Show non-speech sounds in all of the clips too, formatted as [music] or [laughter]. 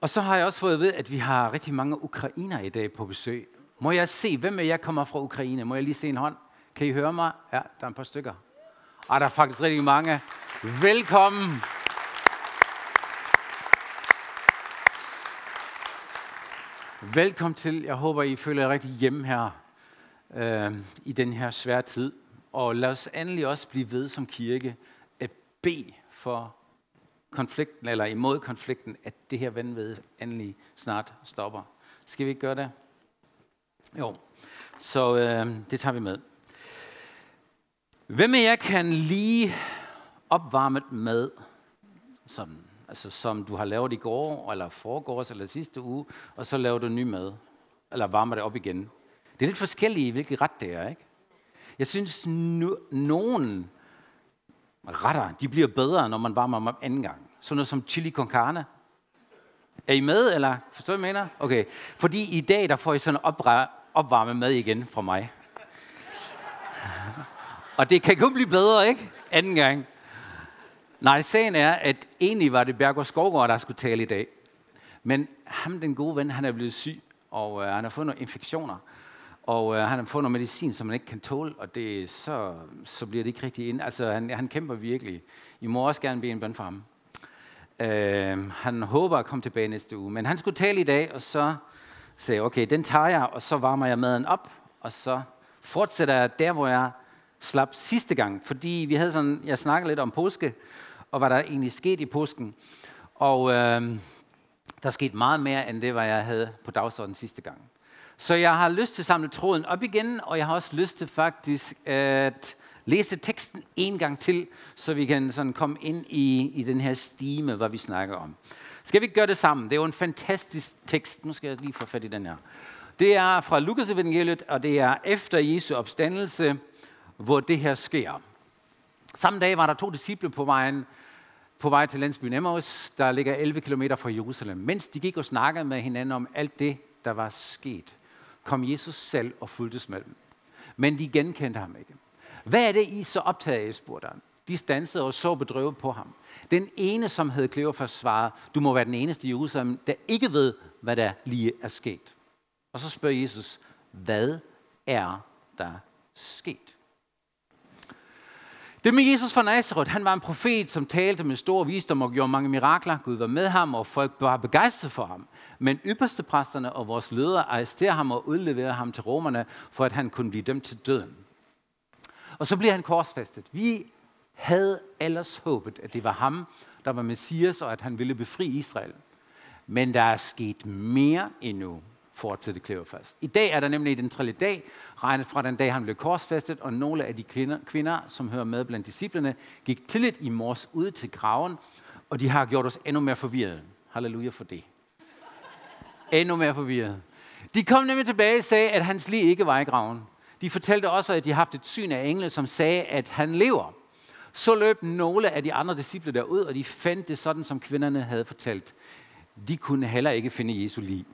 Og så har jeg også fået at vide, at vi har rigtig mange ukrainer i dag på besøg. Må jeg se, hvem af jer kommer fra Ukraine? Må jeg lige se en hånd? Kan I høre mig? Ja, der er et par stykker. Og der er faktisk rigtig mange. Velkommen. Velkommen til. Jeg håber, I føler jer rigtig hjemme her øh, i den her svære tid. Og lad os endelig også blive ved som kirke at bede for konflikten, eller imod konflikten, at det her vandved endelig snart stopper. Skal vi ikke gøre det? Jo. Så øh, det tager vi med. Hvem af jer kan lige opvarmet mad, som, altså, som du har lavet i går, eller forgårs, eller sidste uge, og så laver du ny mad, eller varmer det op igen? Det er lidt forskelligt, i hvilken ret det er, ikke? Jeg synes, no- nogen retter, de bliver bedre, når man varmer dem op anden gang. Sådan noget som chili con carne. Er I med, eller forstår I, mener? Okay. Fordi i dag, der får I sådan opra- opvarme mad igen fra mig. Og det kan kun blive bedre, ikke? Anden gang. Nej, sagen er, at egentlig var det Bjergård Skovgaard, der skulle tale i dag. Men ham, den gode ven, han er blevet syg, og øh, han har fået nogle infektioner. Og øh, han har fået noget medicin, som man ikke kan tåle, og det, så, så bliver det ikke rigtig ind. Altså, han, han kæmper virkelig. I må også gerne bede en bøn for ham. Øh, han håber at komme tilbage næste uge. Men han skulle tale i dag, og så sagde jeg, okay, den tager jeg, og så varmer jeg maden op, og så fortsætter jeg der, hvor jeg slap sidste gang. Fordi vi havde sådan, jeg snakkede lidt om påske, og hvad der egentlig skete i påsken. Og øh, der skete meget mere, end det, hvad jeg havde på dagsordenen sidste gang. Så jeg har lyst til at samle tråden op igen, og jeg har også lyst til faktisk at læse teksten en gang til, så vi kan sådan komme ind i, i den her stime, hvad vi snakker om. Skal vi gøre det sammen? Det er jo en fantastisk tekst. Nu skal jeg lige få fat i den her. Det er fra Lukas evangeliet, og det er efter Jesu opstandelse, hvor det her sker. Samme dag var der to disciple på vejen på vej til landsbyen Emmaus, der ligger 11 km fra Jerusalem. Mens de gik og snakkede med hinanden om alt det, der var sket, kom Jesus selv og fulgtes med dem. Men de genkendte ham ikke. Hvad er det, I så optaget af, spurgte han. De stansede og så bedrøvet på ham. Den ene, som havde Kleofas, svarede, du må være den eneste i Jerusalem, der ikke ved, hvad der lige er sket. Og så spørger Jesus, hvad er der sket? Det med Jesus fra Nazareth, han var en profet, som talte med stor visdom og gjorde mange mirakler. Gud var med ham, og folk var begejstrede for ham. Men ypperste præsterne og vores ledere arresterer ham og udleverer ham til romerne, for at han kunne blive dømt til døden. Og så bliver han korsfæstet. Vi havde ellers håbet, at det var ham, der var Messias, og at han ville befri Israel. Men der er sket mere endnu fortsætter Kleofas. I dag er der nemlig den tredje dag, regnet fra den dag, han blev korsfæstet, og nogle af de kvinder, kvinder som hører med blandt disciplene, gik tidligt i mors ud til graven, og de har gjort os endnu mere forvirret. Halleluja for det. Endnu mere forvirret. De kom nemlig tilbage og sagde, at hans lige ikke var i graven. De fortalte også, at de har haft et syn af engle, som sagde, at han lever. Så løb nogle af de andre disciple derud, og de fandt det sådan, som kvinderne havde fortalt. De kunne heller ikke finde Jesu liv.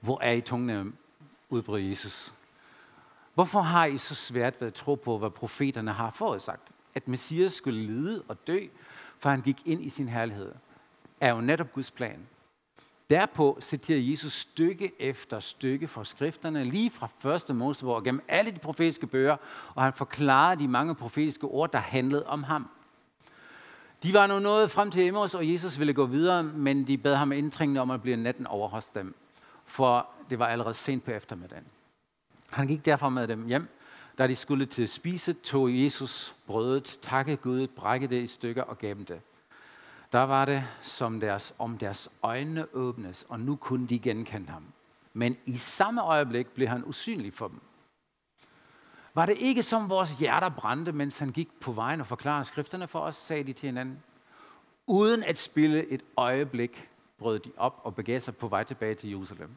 Hvor er I tungene udbrød Jesus. Hvorfor har I så svært ved at tro på, hvad profeterne har forudsagt? At Messias skulle lide og dø, for han gik ind i sin herlighed, er jo netop Guds plan. Derpå citerer Jesus stykke efter stykke fra skrifterne, lige fra første Mosebog og gennem alle de profetiske bøger, og han forklarer de mange profetiske ord, der handlede om ham. De var nu nået frem til Emmaus, og Jesus ville gå videre, men de bad ham indtrængende om at blive natten over hos dem for det var allerede sent på eftermiddagen. Han gik derfor med dem hjem. Da de skulle til spise, tog Jesus brødet, takkede Gud, brækkede det i stykker og gav dem det. Der var det, som deres, om deres øjne åbnes, og nu kunne de genkende ham. Men i samme øjeblik blev han usynlig for dem. Var det ikke som vores hjerter brændte, mens han gik på vejen og forklarede skrifterne for os, sagde de til hinanden. Uden at spille et øjeblik brød de op og begav sig på vej tilbage til Jerusalem.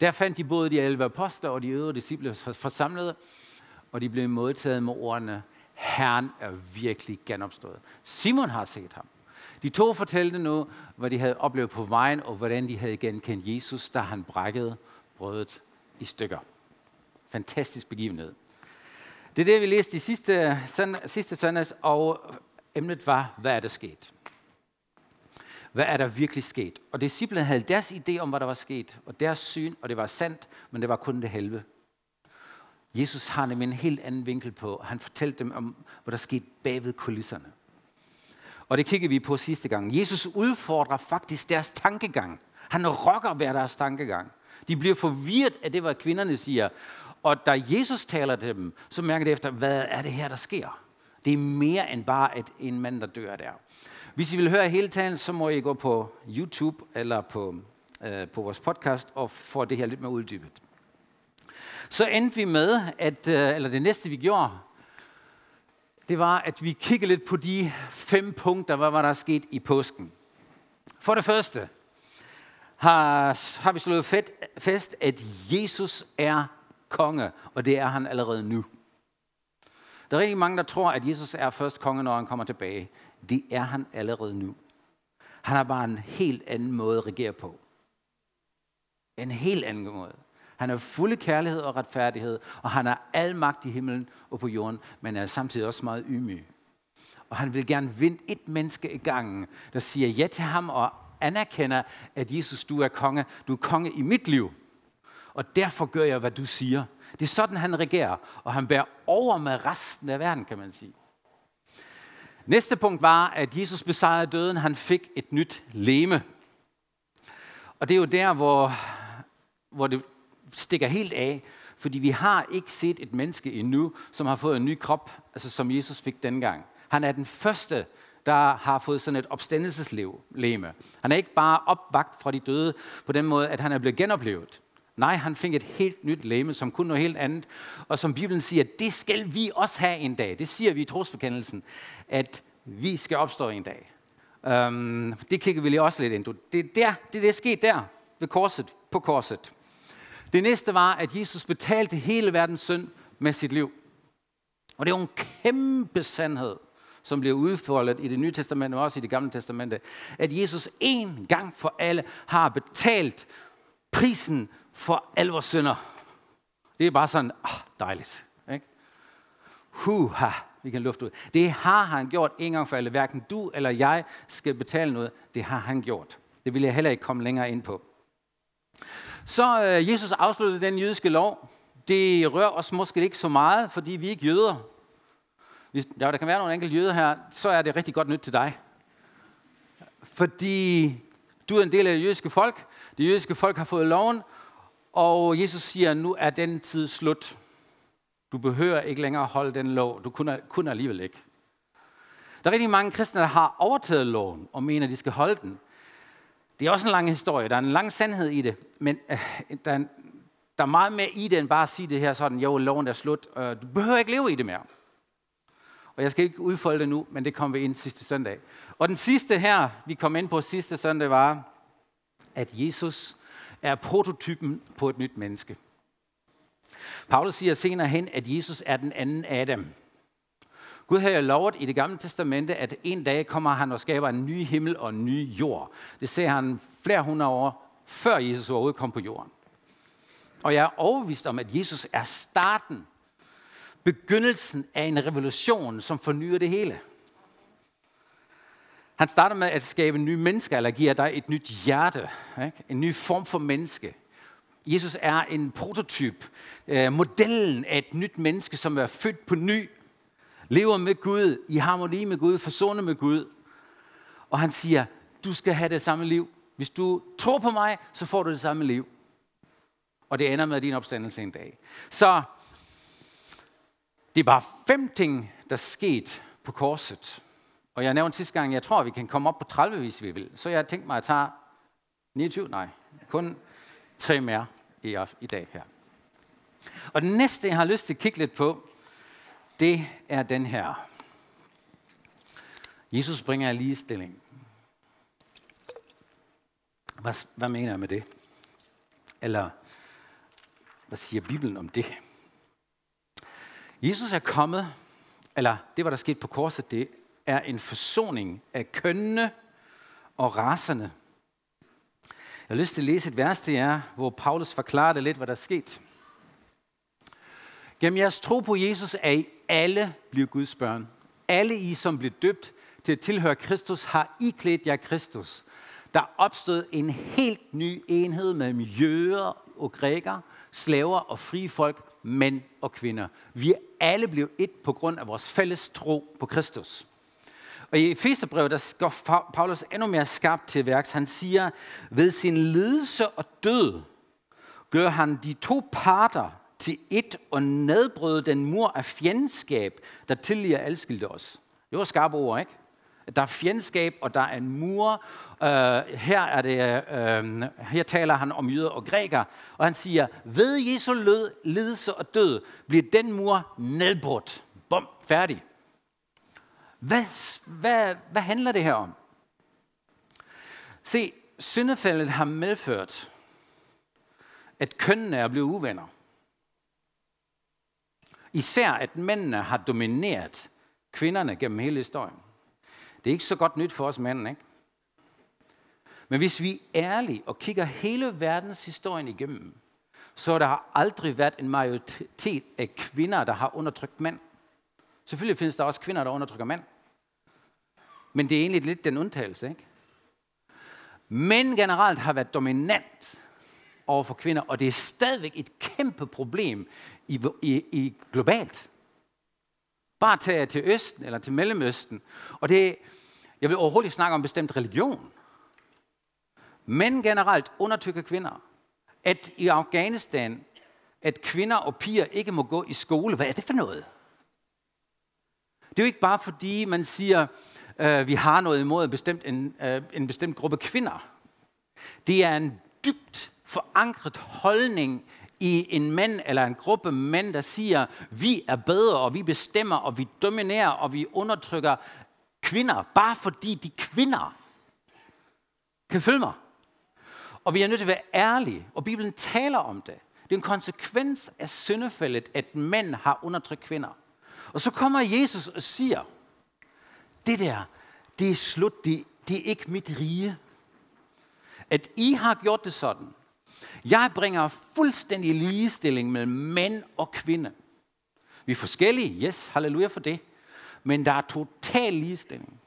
Der fandt de både de 11 apostler og de øvrige disciple forsamlede, og de blev modtaget med ordene, Herren er virkelig genopstået. Simon har set ham. De to fortalte nu, hvad de havde oplevet på vejen, og hvordan de havde genkendt Jesus, da han brækkede brødet i stykker. Fantastisk begivenhed. Det er det, vi læste i sidste, sidste søndags, og emnet var, hvad er der sket? hvad er der virkelig sket? Og disciplene havde deres idé om, hvad der var sket, og deres syn, og det var sandt, men det var kun det halve. Jesus har nemlig en helt anden vinkel på. Han fortalte dem om, hvad der skete bagved kulisserne. Og det kigger vi på sidste gang. Jesus udfordrer faktisk deres tankegang. Han rokker ved deres tankegang. De bliver forvirret af det, hvad kvinderne siger. Og da Jesus taler til dem, så mærker de efter, hvad er det her, der sker? Det er mere end bare et, en mand, der dør der. Hvis I vil høre hele talen, så må I gå på YouTube eller på, øh, på vores podcast og få det her lidt mere uddybet. Så endte vi med, at, øh, eller det næste vi gjorde, det var, at vi kiggede lidt på de fem punkter, hvad var der sket i påsken. For det første har, har vi slået fedt, fast, at Jesus er konge, og det er han allerede nu. Der er rigtig mange, der tror, at Jesus er først konge, når han kommer tilbage. Det er han allerede nu. Han har bare en helt anden måde at regere på. En helt anden måde. Han er fuld af kærlighed og retfærdighed, og han har al magt i himlen og på jorden, men er samtidig også meget ydmyg. Og han vil gerne vinde et menneske i gangen, der siger ja til ham og anerkender, at Jesus, du er konge. Du er konge i mit liv. Og derfor gør jeg, hvad du siger. Det er sådan, han regerer, og han bærer over med resten af verden, kan man sige. Næste punkt var, at Jesus besejrede døden. Han fik et nyt leme. Og det er jo der, hvor, hvor det stikker helt af, fordi vi har ikke set et menneske endnu, som har fået en ny krop, altså som Jesus fik dengang. Han er den første, der har fået sådan et opstandelseslæme. Han er ikke bare opvagt fra de døde på den måde, at han er blevet genoplevet. Nej, han fik et helt nyt læme, som kun noget helt andet. Og som Bibelen siger, det skal vi også have en dag. Det siger vi i trosbekendelsen, at vi skal opstå en dag. Um, det kigger vi lige også lidt ind Det, der, det, det er sket der, ved korset, på korset. Det næste var, at Jesus betalte hele verdens synd med sit liv. Og det er jo en kæmpe sandhed, som bliver udfoldet i det nye testamente og også i det gamle testamente, at Jesus en gang for alle har betalt prisen for alle vores synder. Det er bare sådan, ah, dejligt. Ikke? Huha, vi kan lufte ud. Det har han gjort en gang for alle. Hverken du eller jeg skal betale noget. Det har han gjort. Det vil jeg heller ikke komme længere ind på. Så øh, Jesus afsluttede den jødiske lov. Det rører os måske ikke så meget, fordi vi er ikke jøder. Hvis ja, der kan være nogle enkelte jøder her, så er det rigtig godt nyt til dig. Fordi du er en del af det jødiske folk. Det jødiske folk har fået loven, og Jesus siger, nu er den tid slut. Du behøver ikke længere holde den lov. Du kunne, kunne alligevel ikke. Der er rigtig mange kristne, der har overtaget loven og mener, at de skal holde den. Det er også en lang historie. Der er en lang sandhed i det. Men øh, der, er, der er meget mere i det, end bare at sige det her sådan, jo, loven er slut. Øh, du behøver ikke leve i det mere. Og jeg skal ikke udfolde det nu, men det kommer vi ind sidste søndag. Og den sidste her, vi kom ind på sidste søndag, var, at Jesus er prototypen på et nyt menneske. Paulus siger senere hen, at Jesus er den anden Adam. Gud havde jo lovet i det gamle testamente, at en dag kommer han og skaber en ny himmel og en ny jord. Det ser han flere hundrede år, før Jesus overhovedet kom på jorden. Og jeg er overbevist om, at Jesus er starten, begyndelsen af en revolution, som fornyer det hele. Han starter med at skabe nye mennesker, eller giver dig et nyt hjerte, ikke? en ny form for menneske. Jesus er en prototyp, eh, modellen af et nyt menneske, som er født på ny, lever med Gud, i harmoni med Gud, forsonet med Gud. Og han siger, du skal have det samme liv. Hvis du tror på mig, så får du det samme liv. Og det ender med din opstandelse en dag. Så det er bare fem ting, der skete på korset. Og jeg nævnte sidste gang, jeg tror, vi kan komme op på 30, hvis vi vil. Så jeg tænkte mig at tage 29, nej, kun tre mere i, i dag her. Og det næste, jeg har lyst til at kigge lidt på, det er den her. Jesus bringer ligestilling. Hvad, hvad mener jeg med det? Eller hvad siger Bibelen om det? Jesus er kommet, eller det, var der skete på korset, det er en forsoning af kønnene og raserne. Jeg har lyst til at læse et vers til jer, hvor Paulus forklarer det lidt, hvad der er sket. Gennem jeres tro på Jesus er I alle bliver Guds børn. Alle I, som blev døbt til at tilhøre Kristus, har I klædt jer Kristus. Der opstod en helt ny enhed mellem jøder og grækere, slaver og frie folk, mænd og kvinder. Vi er alle blevet et på grund af vores fælles tro på Kristus. Og i Efeserbrevet, der går Paulus endnu mere skarpt til værks. Han siger, ved sin lidelse og død, gør han de to parter til et og nedbryde den mur af fjendskab, der tidligere adskilte os. Det var skarpe ord, ikke? Der er fjendskab, og der er en mur. Uh, her, er det, uh, her taler han om jøder og grækere, og han siger, ved Jesu lød, lidelse og død, bliver den mur nedbrudt. Bum, færdig. Hvad, hvad, hvad handler det her om? Se, syndefaldet har medført, at kønnene er blevet uvenner. Især at mændene har domineret kvinderne gennem hele historien. Det er ikke så godt nyt for os mænd, ikke? Men hvis vi er ærlige og kigger hele verdens historien igennem, så der har aldrig været en majoritet af kvinder, der har undertrykt mænd. Selvfølgelig findes der også kvinder, der undertrykker mænd. Men det er egentlig lidt den undtagelse, ikke? Mænd generelt har været dominant over for kvinder, og det er stadigvæk et kæmpe problem i, i, i globalt. Bare tage til Østen eller til Mellemøsten. Og det, jeg vil overhovedet ikke snakke om bestemt religion. Men generelt undertrykker kvinder. At i Afghanistan, at kvinder og piger ikke må gå i skole. Hvad er det for noget? Det er jo ikke bare fordi, man siger, øh, vi har noget imod en bestemt, en, øh, en bestemt gruppe kvinder. Det er en dybt forankret holdning i en mand eller en gruppe mænd, der siger, vi er bedre, og vi bestemmer, og vi dominerer, og vi undertrykker kvinder, bare fordi de kvinder kan følge mig. Og vi er nødt til at være ærlige, og Bibelen taler om det. Det er en konsekvens af syndefældet, at mænd har undertrykt kvinder. Og så kommer Jesus og siger, det der, det er slut, det, det er ikke mit rige. At I har gjort det sådan. Jeg bringer fuldstændig ligestilling mellem mænd og kvinde. Vi er forskellige, yes, halleluja for det. Men der er total ligestilling.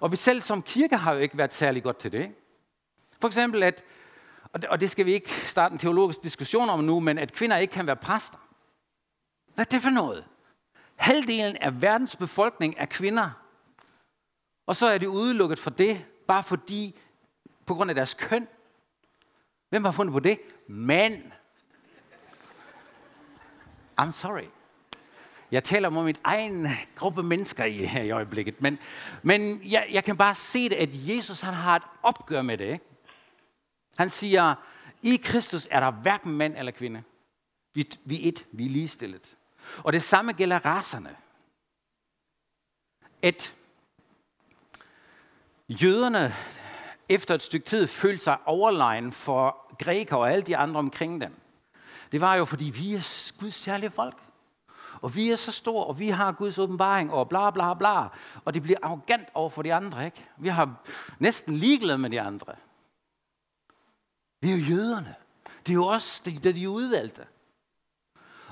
Og vi selv som kirke har jo ikke været særlig godt til det. For eksempel, at, og det skal vi ikke starte en teologisk diskussion om nu, men at kvinder ikke kan være præster. Hvad er det for noget? Halvdelen af verdens befolkning er kvinder. Og så er de udelukket for det, bare fordi, på grund af deres køn. Hvem har fundet på det? Mand! I'm sorry. Jeg taler om mit egen gruppe mennesker i her i øjeblikket, men, men jeg, jeg kan bare se det, at Jesus han har et opgør med det. Ikke? Han siger, i Kristus er der hverken mand eller kvinde. Vi, vi er et, vi er ligestillet. Og det samme gælder raserne. At jøderne efter et stykke tid følte sig overlegen for græker og alle de andre omkring dem. Det var jo, fordi vi er Guds særlige folk. Og vi er så store, og vi har Guds åbenbaring, og bla bla bla. Og det bliver arrogant over for de andre, ikke? Vi har næsten ligeglade med de andre. Vi er jo jøderne. Det er jo os, der de er udvalgte.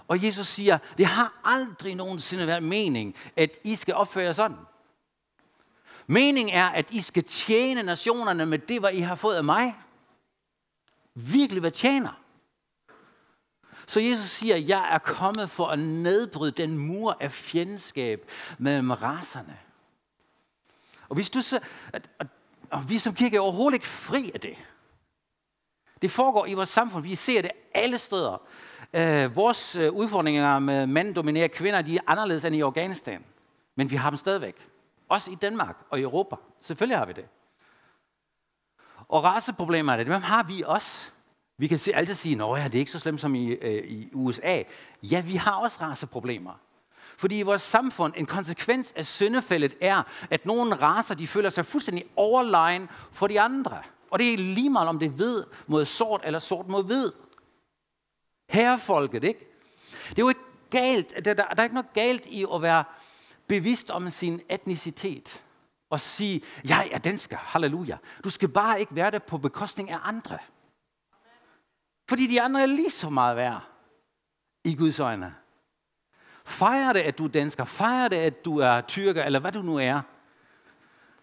Og Jesus siger, det har aldrig nogensinde været mening, at I skal opføre sådan. Meningen er, at I skal tjene nationerne med det, hvad I har fået af mig. Virkelig være tjener. Så Jesus siger, jeg er kommet for at nedbryde den mur af fjendskab mellem raserne. Og hvis du så, at, at, og vi som kirke er overhovedet ikke fri af det. Det foregår i vores samfund. Vi ser det alle steder. Øh, vores øh, udfordringer med mænd dominerer kvinder, de er anderledes end i Afghanistan. Men vi har dem stadigvæk. Også i Danmark og i Europa. Selvfølgelig har vi det. Og raceproblemer er det. Hvem har vi også? Vi kan altid sige, at ja, det er ikke så slemt som i, øh, i USA. Ja, vi har også raceproblemer. Fordi i vores samfund, en konsekvens af syndefældet er, at nogle raser, de føler sig fuldstændig overlegen for de andre. Og det er lige meget, om det er hvid mod sort eller sort mod hvid. Herrefolket, ikke? Det er jo ikke galt. Der, der, der er ikke noget galt i at være bevidst om sin etnicitet. Og sige, jeg er dansker, halleluja. Du skal bare ikke være det på bekostning af andre. Fordi de andre er lige så meget værd i Guds øjne. Fejre det, at du er dansker. Fejre det, at du er tyrker, eller hvad du nu er.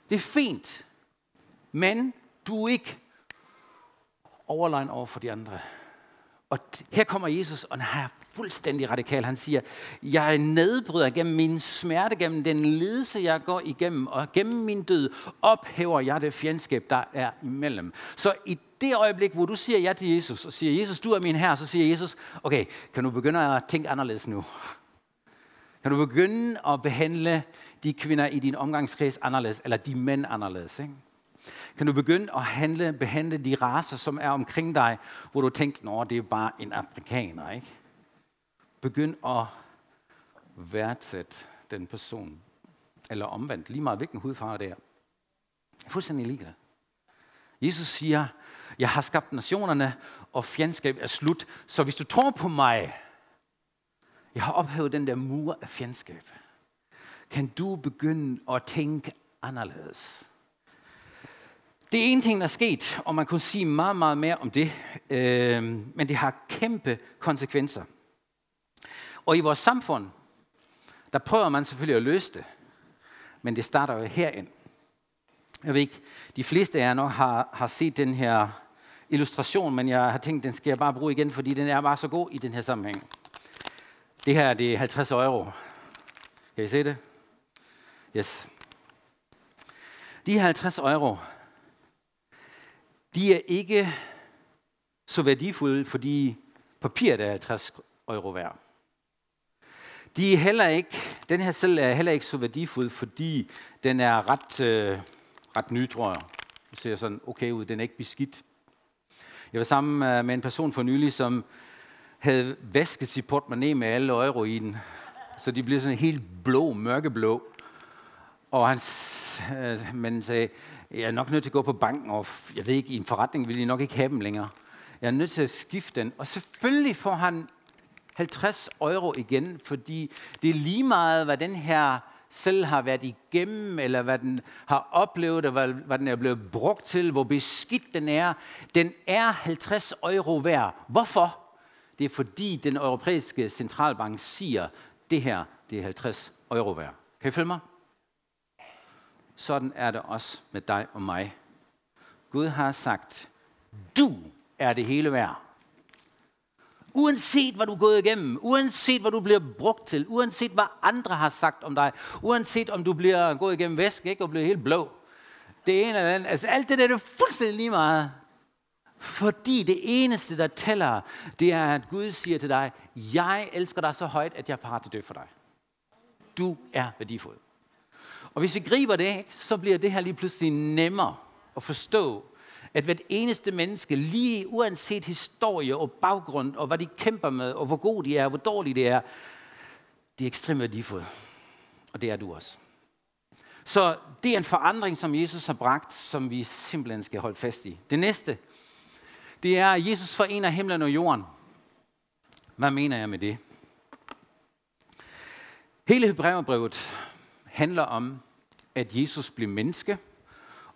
Det er fint. Men du er ikke overlegen over for de andre. Og her kommer Jesus, og han er fuldstændig radikal. Han siger, jeg nedbryder gennem min smerte, gennem den lidelse, jeg går igennem, og gennem min død ophæver jeg det fjendskab, der er imellem. Så i det øjeblik, hvor du siger ja til Jesus, og siger, Jesus, du er min herre, så siger Jesus, okay, kan du begynde at tænke anderledes nu? Kan du begynde at behandle de kvinder i din omgangskreds anderledes, eller de mænd anderledes? Ikke? Kan du begynde at handle, behandle de raser, som er omkring dig, hvor du tænker, at det er bare en afrikaner, ikke? Begynd at værdsætte den person, eller omvendt, lige meget hvilken hudfarve det er. Jeg er fuldstændig ligeglad. Jesus siger, jeg har skabt nationerne, og fjendskab er slut. Så hvis du tror på mig, jeg har ophævet den der mur af fjendskab, kan du begynde at tænke anderledes. Det er en ting, der er sket, og man kunne sige meget, meget mere om det, øh, men det har kæmpe konsekvenser. Og i vores samfund, der prøver man selvfølgelig at løse det, men det starter jo herind. Jeg ved ikke, de fleste af jer nok har, har set den her illustration, men jeg har tænkt, den skal jeg bare bruge igen, fordi den er bare så god i den her sammenhæng. Det her det er 50 euro. Kan I se det? Yes. De 50 euro, de er ikke så værdifulde, fordi papiret er 50 euro værd. De er heller ikke, den her selv er heller ikke så værdifuld, fordi den er ret, øh, ret ny, tror jeg. Det ser sådan okay ud, den er ikke beskidt. Jeg var sammen øh, med en person for nylig, som havde vasket sit portemonnaie med alle euro i den. Så de blev sådan helt blå, mørkeblå. Og han øh, men sagde, jeg er nok nødt til at gå på banken, og jeg ved ikke, i en forretning vil de nok ikke have dem længere. Jeg er nødt til at skifte den. Og selvfølgelig får han 50 euro igen, fordi det er lige meget, hvad den her selv har været igennem, eller hvad den har oplevet, og hvad, hvad den er blevet brugt til, hvor beskidt den er. Den er 50 euro værd. Hvorfor? Det er fordi den europæiske centralbank siger, det her det er 50 euro værd. Kan I følge mig? Sådan er det også med dig og mig. Gud har sagt, du er det hele værd. Uanset hvad du er gået igennem, uanset hvad du bliver brugt til, uanset hvad andre har sagt om dig, uanset om du bliver gået igennem væske ikke, og bliver helt blå. Det ene eller andet, altså alt det der, det er fuldstændig lige meget. Fordi det eneste, der tæller, det er, at Gud siger til dig, jeg elsker dig så højt, at jeg er parat til at dø for dig. Du er værdifuld. Og hvis vi griber det, så bliver det her lige pludselig nemmere at forstå, at hvert eneste menneske, lige uanset historie og baggrund, og hvad de kæmper med, og hvor god de er, og hvor dårlige de er, de er ekstremt værdifulde. Og det er du også. Så det er en forandring, som Jesus har bragt, som vi simpelthen skal holde fast i. Det næste, det er, at Jesus forener himlen og jorden. Hvad mener jeg med det? Hele Hebræerbrevet handler om, at Jesus blev menneske,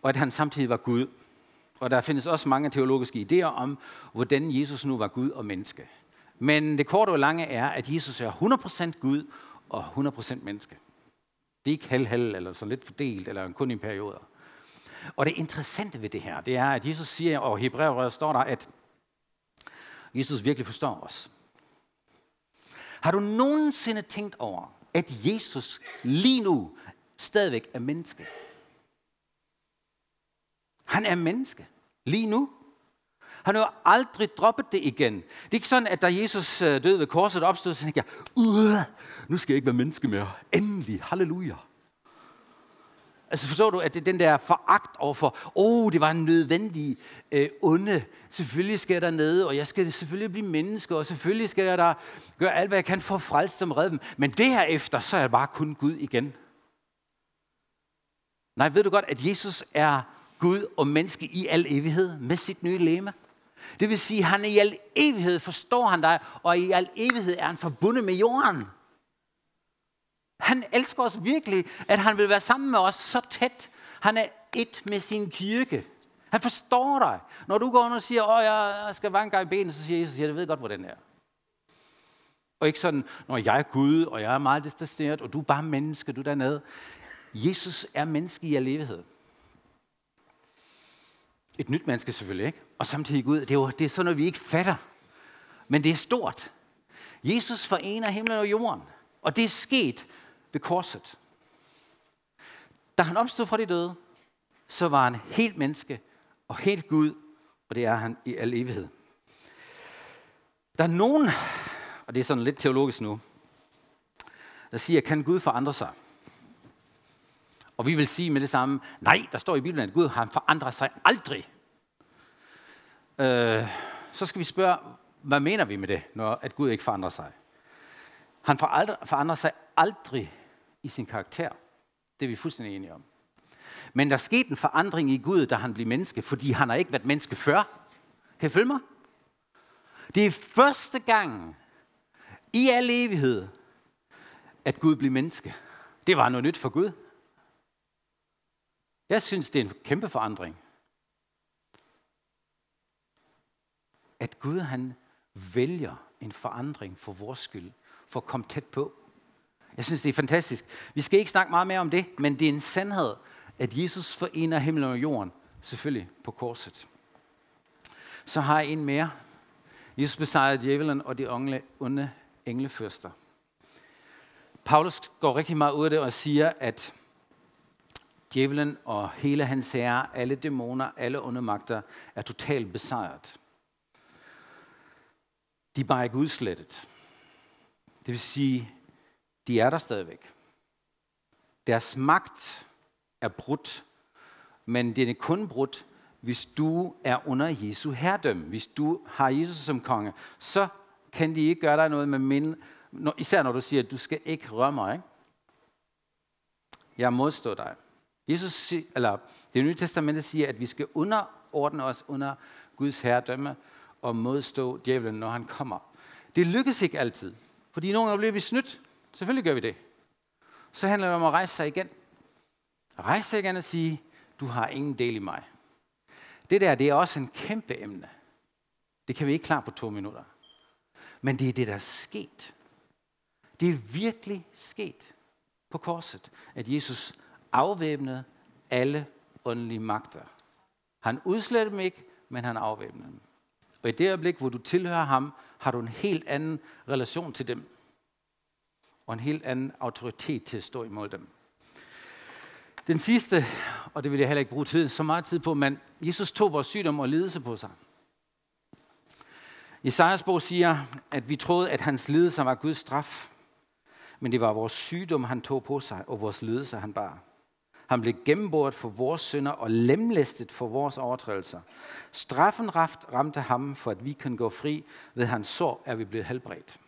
og at han samtidig var Gud. Og der findes også mange teologiske idéer om, hvordan Jesus nu var Gud og menneske. Men det korte og lange er, at Jesus er 100% Gud og 100% menneske. Det er ikke halv-halv, eller så lidt fordelt, eller kun i perioder. Og det interessante ved det her, det er, at Jesus siger, og i står der, at Jesus virkelig forstår os. Har du nogensinde tænkt over, at Jesus lige nu stadigvæk er menneske? Han er menneske. Lige nu. Han har aldrig droppet det igen. Det er ikke sådan, at da Jesus øh, døde ved korset opstod, så tænkte jeg, nu skal jeg ikke være menneske mere. Endelig, halleluja. Altså forstår du, at det er den der foragt overfor, åh, oh, det var en nødvendig øh, onde. Selvfølgelig skal jeg der nede, og jeg skal selvfølgelig blive menneske, og selvfølgelig skal jeg der gøre alt, hvad jeg kan for at frelse dem og redde dem. Men det her efter, så er jeg bare kun Gud igen. Nej, ved du godt, at Jesus er Gud og menneske i al evighed med sit nye læme? Det vil sige, at han i al evighed forstår han dig, og i al evighed er han forbundet med jorden. Han elsker os virkelig, at han vil være sammen med os så tæt. Han er et med sin kirke. Han forstår dig. Når du går under og siger, åh, jeg skal vanke i benet, så siger Jesus, jeg ved godt, hvor den er. Og ikke sådan, når jeg er Gud, og jeg er meget distanceret, og du er bare menneske, du er dernede. Jesus er menneske i al evighed. Et nyt menneske selvfølgelig, ikke? Og samtidig Gud. Det er jo det er sådan noget, vi ikke fatter. Men det er stort. Jesus forener himlen og jorden. Og det er sket ved korset. Da han opstod fra de døde, så var han helt menneske og helt Gud, og det er han i al evighed. Der er nogen, og det er sådan lidt teologisk nu, der siger, kan Gud forandre sig? Og vi vil sige med det samme, nej, der står i Bibelen, at Gud har forandrer sig aldrig. Øh, så skal vi spørge, hvad mener vi med det, når at Gud ikke forandrer sig? Han forandrer sig aldrig i sin karakter. Det er vi fuldstændig enige om. Men der skete en forandring i Gud, da han blev menneske, fordi han har ikke været menneske før. Kan I følge mig? Det er første gang i al evighed, at Gud blev menneske. Det var noget nyt for Gud. Jeg synes, det er en kæmpe forandring. At Gud han vælger en forandring for vores skyld, for at komme tæt på. Jeg synes, det er fantastisk. Vi skal ikke snakke meget mere om det, men det er en sandhed, at Jesus forener himlen og jorden, selvfølgelig på korset. Så har jeg en mere. Jesus besejrede djævelen og de onde, onde englefyrster. Paulus går rigtig meget ud af det og siger, at djævelen og hele hans herre, alle dæmoner, alle onde magter, er totalt besejret. De er bare ikke udslettet. Det vil sige, de er der stadigvæk. Deres magt er brudt, men det er kun brudt, hvis du er under Jesu herredømme. Hvis du har Jesus som konge, så kan de ikke gøre dig noget med min, især når du siger, at du skal ikke røre mig. Ikke? Jeg modstår dig. Jesus, eller det nye testamente siger, at vi skal underordne os under Guds herredømme og modstå djævlen, når han kommer. Det lykkes ikke altid, fordi nogle gange bliver vi snydt. Selvfølgelig gør vi det. Så handler det om at rejse sig igen. Rejse sig igen og sige, du har ingen del i mig. Det der, det er også en kæmpe emne. Det kan vi ikke klare på to minutter. Men det er det, der er sket. Det er virkelig sket på korset, at Jesus afvæbnede alle åndelige magter. Han udslettede dem ikke, men han afvæbnede dem. Og i det øjeblik, hvor du tilhører ham, har du en helt anden relation til dem. Og en helt anden autoritet til at stå imod dem. Den sidste, og det vil jeg heller ikke bruge tid, så meget tid på, men Jesus tog vores sygdom og lidelse på sig. Isaias bog siger, at vi troede, at hans lidelse var Guds straf, men det var vores sygdom, han tog på sig, og vores lidelse, han bar. Han blev gennemboret for vores synder og lemlæstet for vores overtrædelser. Straffen ramte ham, for at vi kan gå fri. Ved hans sår er vi blevet helbredt.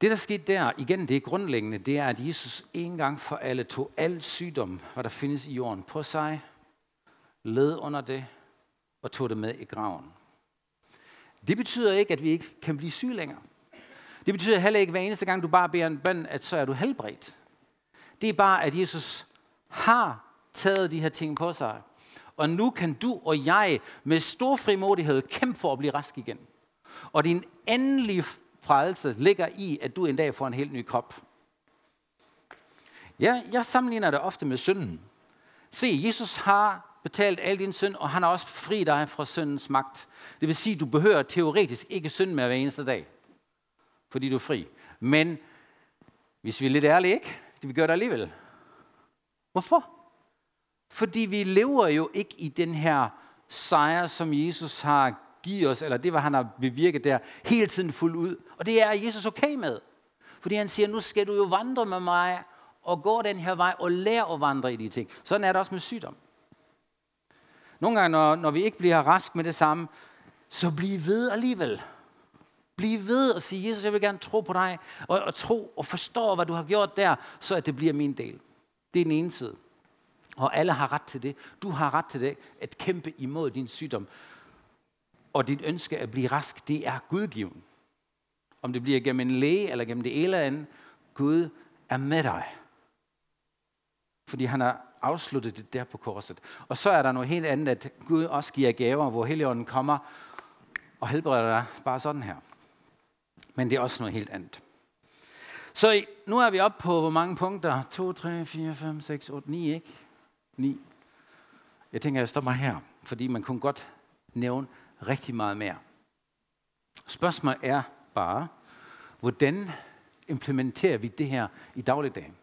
Det, der skete der, igen, det er grundlæggende, det er, at Jesus en gang for alle tog al sygdom, hvad der findes i jorden, på sig, led under det og tog det med i graven. Det betyder ikke, at vi ikke kan blive syge længere. Det betyder heller ikke, at hver eneste gang, du bare beder en bøn, at så er du helbredt. Det er bare, at Jesus har taget de her ting på sig. Og nu kan du og jeg med stor frimodighed kæmpe for at blive rask igen. Og din endelige frelse ligger i, at du en dag får en helt ny krop. Ja, jeg sammenligner det ofte med synden. Se, Jesus har betalt al din synd, og han har også fri dig fra syndens magt. Det vil sige, at du behøver teoretisk ikke synd med hver eneste dag, fordi du er fri. Men hvis vi er lidt ærlige, ikke? Det vi gør det alligevel. Hvorfor? Fordi vi lever jo ikke i den her sejr, som Jesus har givet os, eller det, hvad han har bevirket der, hele tiden fuldt ud. Og det er Jesus okay med. Fordi han siger, nu skal du jo vandre med mig, og gå den her vej, og lære at vandre i de ting. Sådan er det også med sygdom. Nogle gange, når, når vi ikke bliver rask med det samme, så bliv ved alligevel. Bliv ved og sige, Jesus, jeg vil gerne tro på dig, og, og tro og forstå, hvad du har gjort der, så at det bliver min del. Det er den ene side. Og alle har ret til det. Du har ret til det, at kæmpe imod din sygdom. Og dit ønske at blive rask, det er gudgiven. Om det bliver gennem en læge eller gennem det eller andet, Gud er med dig. Fordi han har afsluttet det der på korset. Og så er der noget helt andet, at Gud også giver gaver, hvor Helligånden kommer og helbreder dig bare sådan her. Men det er også noget helt andet. Så nu er vi oppe på hvor mange punkter? 2, 3, 4, 5, 6, 8, 9, ikke? 9. Jeg tænker, jeg stopper her, fordi man kunne godt nævne rigtig meget mere. Spørgsmålet er bare, hvordan implementerer vi det her i dagligdagen?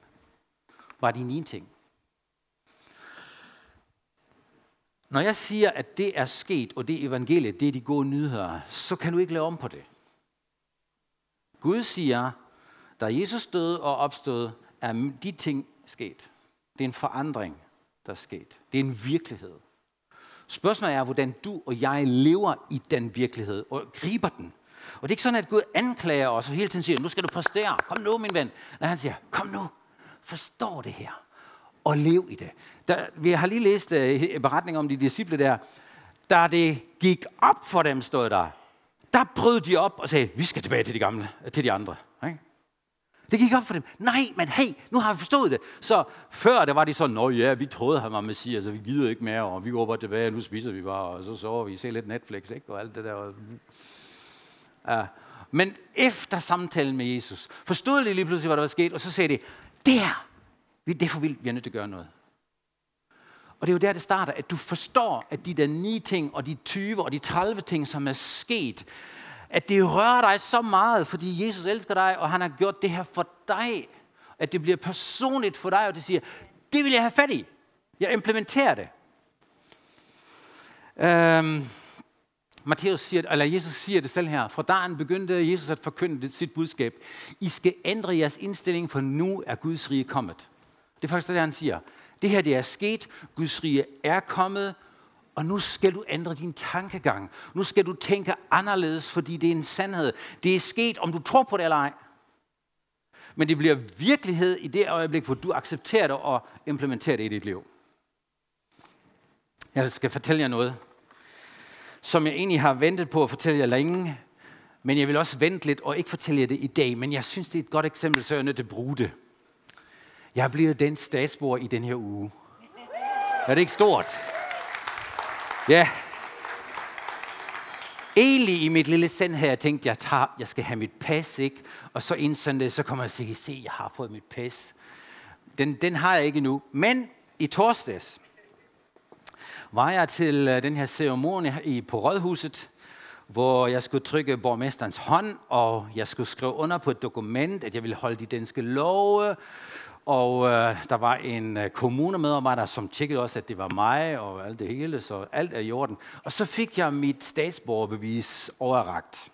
Var de ni ting. Når jeg siger, at det er sket, og det evangeliet, det er de gode nyheder, så kan du ikke lave om på det. Gud siger, da Jesus døde og opstod, er de ting sket. Det er en forandring, der er sket. Det er en virkelighed. Spørgsmålet er, hvordan du og jeg lever i den virkelighed og griber den. Og det er ikke sådan, at Gud anklager os og hele tiden siger, nu skal du præstere. Kom nu, min ven. Når han siger, kom nu, forstå det her og lev i det. Der, vi har lige læst uh, beretning om de disciple der. Da det gik op for dem, stod der, der brød de op og sagde, vi skal tilbage til de gamle, til de andre. Det gik op for dem. Nej, men hey, nu har vi forstået det. Så før der var de sådan, nå ja, vi troede, han var messias, så vi gider ikke mere, og vi går bare tilbage, og nu spiser vi bare, og så sover vi, ser lidt Netflix, ikke? og alt det der. Ja. Men efter samtalen med Jesus, forstod de lige pludselig, hvad der var sket, og så sagde de, der, det er for vildt, vi er nødt til at gøre noget. Og det er jo der, det starter, at du forstår, at de der ni ting, og de 20, og de 30 ting, som er sket, at det rører dig så meget, fordi Jesus elsker dig, og han har gjort det her for dig. At det bliver personligt for dig, og det siger, det vil jeg have fat i. Jeg implementerer det. Øhm, Matthæus siger, eller Jesus siger det selv her, fra dagen begyndte Jesus at forkynde sit budskab. I skal ændre jeres indstilling, for nu er Guds rige kommet. Det er faktisk det, han siger. Det her det er sket, Guds rige er kommet, og nu skal du ændre din tankegang. Nu skal du tænke anderledes, fordi det er en sandhed. Det er sket, om du tror på det eller ej. Men det bliver virkelighed i det øjeblik, hvor du accepterer det og implementerer det i dit liv. Jeg skal fortælle jer noget, som jeg egentlig har ventet på at fortælle jer længe, men jeg vil også vente lidt og ikke fortælle jer det i dag, men jeg synes, det er et godt eksempel, så jeg er nødt til at bruge det. Jeg er blevet den statsborger i den her uge. Er det ikke stort? Ja. Egentlig i mit lille sind her, jeg tænkte, jeg, tager, jeg skal have mit pas, ikke? Og så inden det, så kommer jeg og siger, se, jeg har fået mit pas. Den, den har jeg ikke nu. Men i torsdags var jeg til øh, den her ceremoni i, på Rådhuset, hvor jeg skulle trykke borgmesterens hånd, og jeg skulle skrive under på et dokument, at jeg ville holde de danske love, og øh, der var en øh, kommunemedarbejder, som tjekkede også, at det var mig og alt det hele, så alt er i orden. Og så fik jeg mit statsborgerbevis overragt.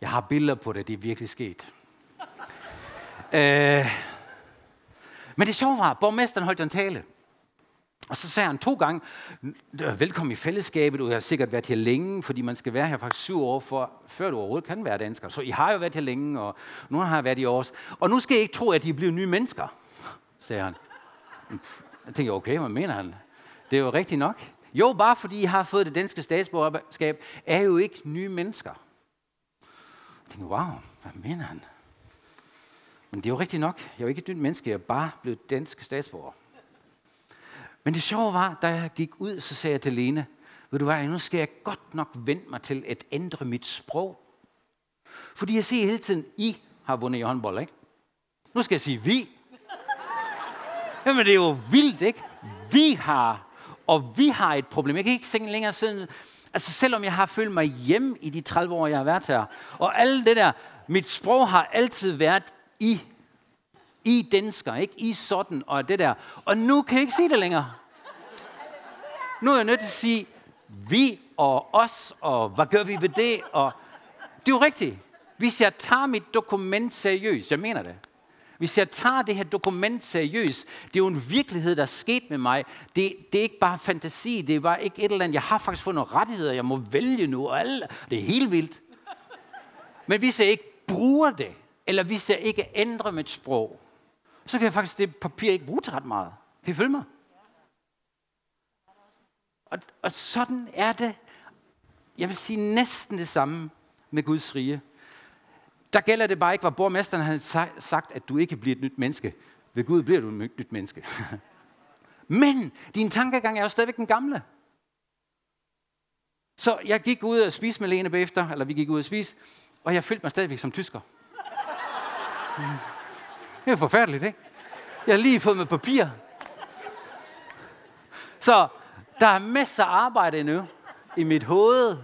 Jeg har billeder på det, det er virkelig sket. øh, men det sjove var, at borgmesteren holdt en tale. Og så sagde han to gange, velkommen i fællesskabet, du har sikkert været her længe, fordi man skal være her faktisk syv år, for, før du overhovedet kan være dansker. Så I har jo været her længe, og nu har jeg været i års. Og nu skal I ikke tro, at I bliver nye mennesker, sagde han. Jeg tænkte, okay, hvad mener han? Det er jo rigtigt nok. Jo, bare fordi I har fået det danske statsborgerskab, er jo ikke nye mennesker. Jeg tænkte, wow, hvad mener han? Men det er jo rigtigt nok. Jeg er jo ikke et nyt menneske, jeg er bare blevet dansk statsborger. Men det sjove var, da jeg gik ud, så sagde jeg til Lene, ved du hvad, nu skal jeg godt nok vende mig til at ændre mit sprog. Fordi jeg ser hele tiden, I har vundet i håndbold, ikke? Nu skal jeg sige vi. Jamen det er jo vildt, ikke? Vi har, og vi har et problem. Jeg kan ikke tænke længere siden, altså selvom jeg har følt mig hjemme i de 30 år, jeg har været her, og alt det der, mit sprog har altid været I i dansker, ikke? I sådan og det der. Og nu kan jeg ikke sige det længere. Nu er jeg nødt til at sige, vi og os, og hvad gør vi ved det? Og det er jo rigtigt. Hvis jeg tager mit dokument seriøst, jeg mener det. Hvis jeg tager det her dokument seriøst, det er jo en virkelighed, der er sket med mig. Det, det er ikke bare fantasi, det er bare ikke et eller andet. Jeg har faktisk fået nogle rettigheder, jeg må vælge nu, og alle. det er helt vildt. Men hvis jeg ikke bruger det, eller hvis jeg ikke ændrer mit sprog, så kan jeg faktisk det papir ikke bruge til ret meget. Kan I følge mig? Og, og sådan er det, jeg vil sige næsten det samme med Guds rige. Der gælder det bare ikke, hvor borgmesteren har sagt, at du ikke bliver et nyt menneske. Ved Gud bliver du et nyt menneske. [laughs] Men din tankegang er jo stadigvæk den gamle. Så jeg gik ud og spiste med Lene bagefter, eller vi gik ud og spise, og jeg følte mig stadigvæk som tysker. Det er forfærdeligt, ikke? Jeg har lige fået med papir. Så Der er masser af arbejde nu i mit hoved,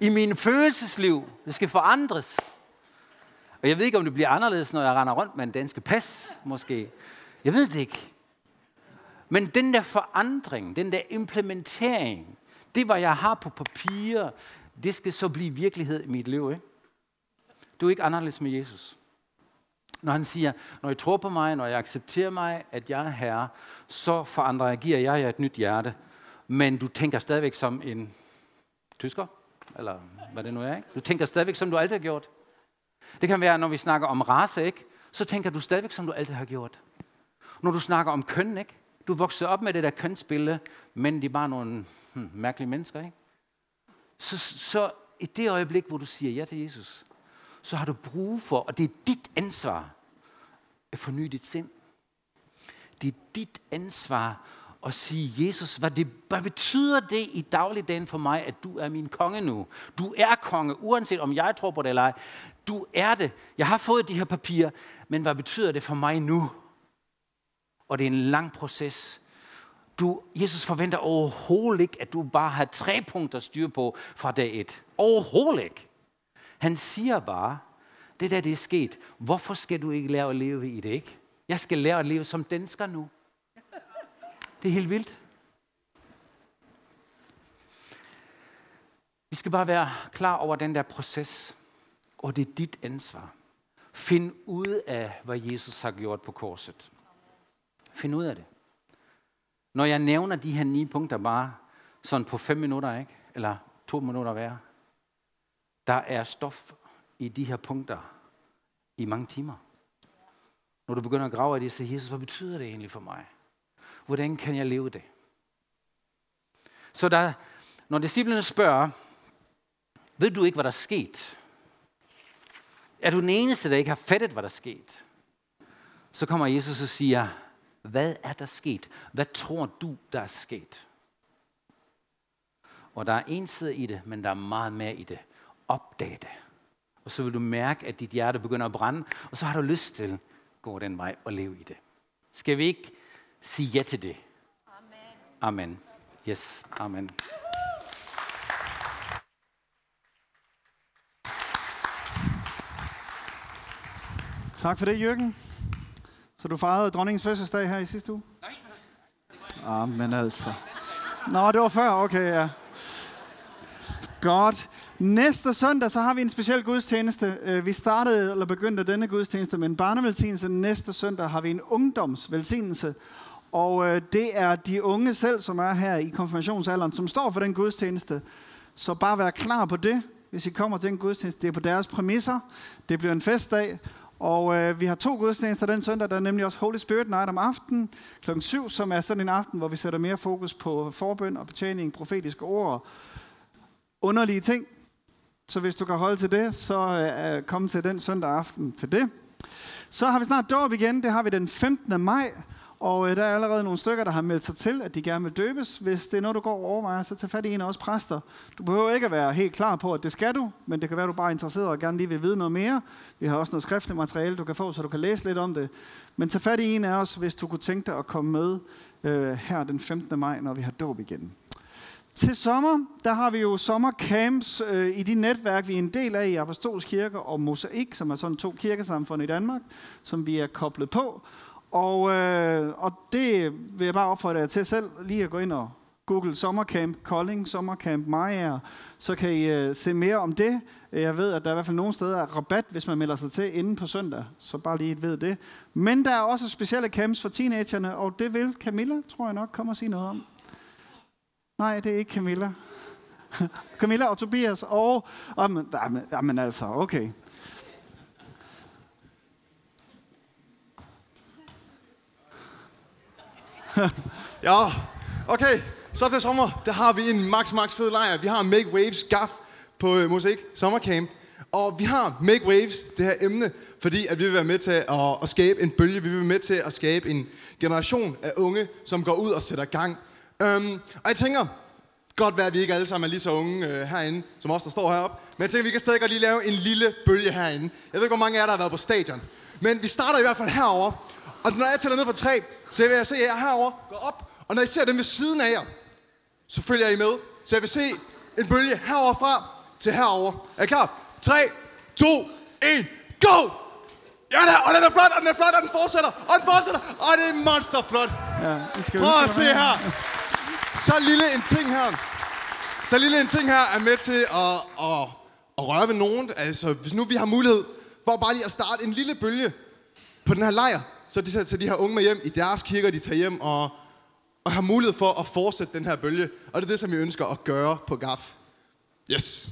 i min følelsesliv. Det skal forandres. Og jeg ved ikke, om det bliver anderledes, når jeg render rundt med en danske pas, måske. Jeg ved det ikke. Men den der forandring, den der implementering, det, hvad jeg har på papir, det skal så blive virkelighed i mit liv. Ikke? Du er ikke anderledes med Jesus. Når han siger, når I tror på mig, når jeg accepterer mig, at jeg er herre, så forandrer jeg, giver jeg jer et nyt hjerte. Men du tænker stadigvæk som en tysker, eller hvad det nu er. Ikke? Du tænker stadigvæk, som du altid har gjort. Det kan være, når vi snakker om race, ikke? så tænker du stadigvæk, som du altid har gjort. Når du snakker om køn, ikke? du voksede op med det der kønsbillede, men de er bare nogle hmm, mærkelige mennesker. Ikke? Så, så i det øjeblik, hvor du siger ja til Jesus, så har du brug for, og det er dit ansvar, at forny dit sind. Det er dit ansvar at sige, Jesus, hvad, det, hvad betyder det i dagligdagen for mig, at du er min konge nu? Du er konge, uanset om jeg tror på det eller ej. Du er det. Jeg har fået de her papirer, men hvad betyder det for mig nu? Og det er en lang proces. Du, Jesus forventer overhovedet ikke, at du bare har tre punkter styr på fra dag et. Overhovedet ikke. Han siger bare, det der det er sket, hvorfor skal du ikke lære at leve i det, ikke? Jeg skal lære at leve som dansker nu. Det er helt vildt. Vi skal bare være klar over den der proces, og det er dit ansvar. Find ud af, hvad Jesus har gjort på korset. Find ud af det. Når jeg nævner de her ni punkter bare sådan på fem minutter, ikke? eller to minutter hver, der er stof i de her punkter i mange timer. Når du begynder at grave i det, så Jesus, hvad betyder det egentlig for mig? Hvordan kan jeg leve det? Så der, når disciplene spørger, ved du ikke, hvad der er sket? Er du den eneste, der ikke har fattet, hvad der er sket? Så kommer Jesus og siger, hvad er der sket? Hvad tror du, der er sket? Og der er en side i det, men der er meget mere i det. Opdag det. Og så vil du mærke, at dit hjerte begynder at brænde, og så har du lyst til at gå den vej og leve i det. Skal vi ikke sige ja til det? Amen. Amen. Yes, amen. Tak for det, Jørgen. Så du fejrede dronningens fødselsdag her i sidste uge? Nej. Ah, men altså. Nå, det var før. Okay, ja. Godt. Næste søndag, så har vi en speciel gudstjeneste. Øh, vi startede, eller begyndte denne gudstjeneste med en barnevelsignelse. Næste søndag har vi en ungdomsvelsignelse. Og øh, det er de unge selv, som er her i konfirmationsalderen, som står for den gudstjeneste. Så bare vær klar på det, hvis I kommer til den gudstjeneste. Det er på deres præmisser. Det bliver en festdag. Og øh, vi har to gudstjenester den søndag. Der er nemlig også Holy Spirit Night om aftenen kl. 7, som er sådan en aften, hvor vi sætter mere fokus på forbøn og betjening, profetiske ord og underlige ting. Så hvis du kan holde til det, så øh, øh, kom til den søndag aften til det. Så har vi snart dåb igen. Det har vi den 15. maj. Og øh, der er allerede nogle stykker, der har meldt sig til, at de gerne vil døbes. Hvis det er noget, du går og overvejer, så tag fat i en af os præster. Du behøver ikke at være helt klar på, at det skal du, men det kan være, at du bare er interesseret og gerne lige vil vide noget mere. Vi har også noget skriftligt materiale, du kan få, så du kan læse lidt om det. Men tag fat i en af os, hvis du kunne tænke dig at komme med øh, her den 15. maj, når vi har dåb igen. Til sommer, der har vi jo sommercamps øh, i de netværk, vi er en del af i Apostolsk Kirke og Mosaik, som er sådan to kirkesamfund i Danmark, som vi er koblet på. Og, øh, og det vil jeg bare opfordre jer til selv, lige at gå ind og google Sommercamp Kolding, Sommercamp Maja, så kan I øh, se mere om det. Jeg ved, at der er i hvert fald nogle steder er rabat, hvis man melder sig til inden på søndag, så bare lige ved det. Men der er også specielle camps for teenagerne, og det vil Camilla, tror jeg nok, komme og sige noget om. Nej, det er ikke Camilla. [laughs] Camilla og Tobias og... Jamen, jamen altså, okay. [laughs] ja, okay. Så til sommer, der har vi en max, max fed lejr. Vi har Make Waves Gaff på øh, uh, Mosaik Sommercamp. Og vi har Make Waves, det her emne, fordi at vi vil være med til at, at skabe en bølge. Vi vil være med til at skabe en generation af unge, som går ud og sætter gang. Um, og jeg tænker, godt være, at vi ikke alle sammen er lige så unge uh, herinde, som os, der står heroppe. Men jeg tænker, vi kan stadig godt lige lave en lille bølge herinde. Jeg ved ikke, hvor mange af jer, der har været på stadion. Men vi starter i hvert fald herover. Og når jeg tæller ned fra tre, så vil jeg se jer herover gå op. Og når I ser dem ved siden af jer, så følger I med. Så jeg vil se en bølge herover fra til herover. Er I klar? 3, 2, 1, go! Ja, der, og den er flot, og den er flot, og den fortsætter, og den fortsætter, og det er monsterflot. Ja, Prøv at se her. Så lille en ting her. Så lille en ting her er med til at, at, at røre ved nogen. Altså, hvis nu vi har mulighed for bare lige at starte en lille bølge på den her lejr, så de tager de her unge med hjem i deres kirker, de tager hjem og, og har mulighed for at fortsætte den her bølge. Og det er det, som vi ønsker at gøre på GAF. Yes.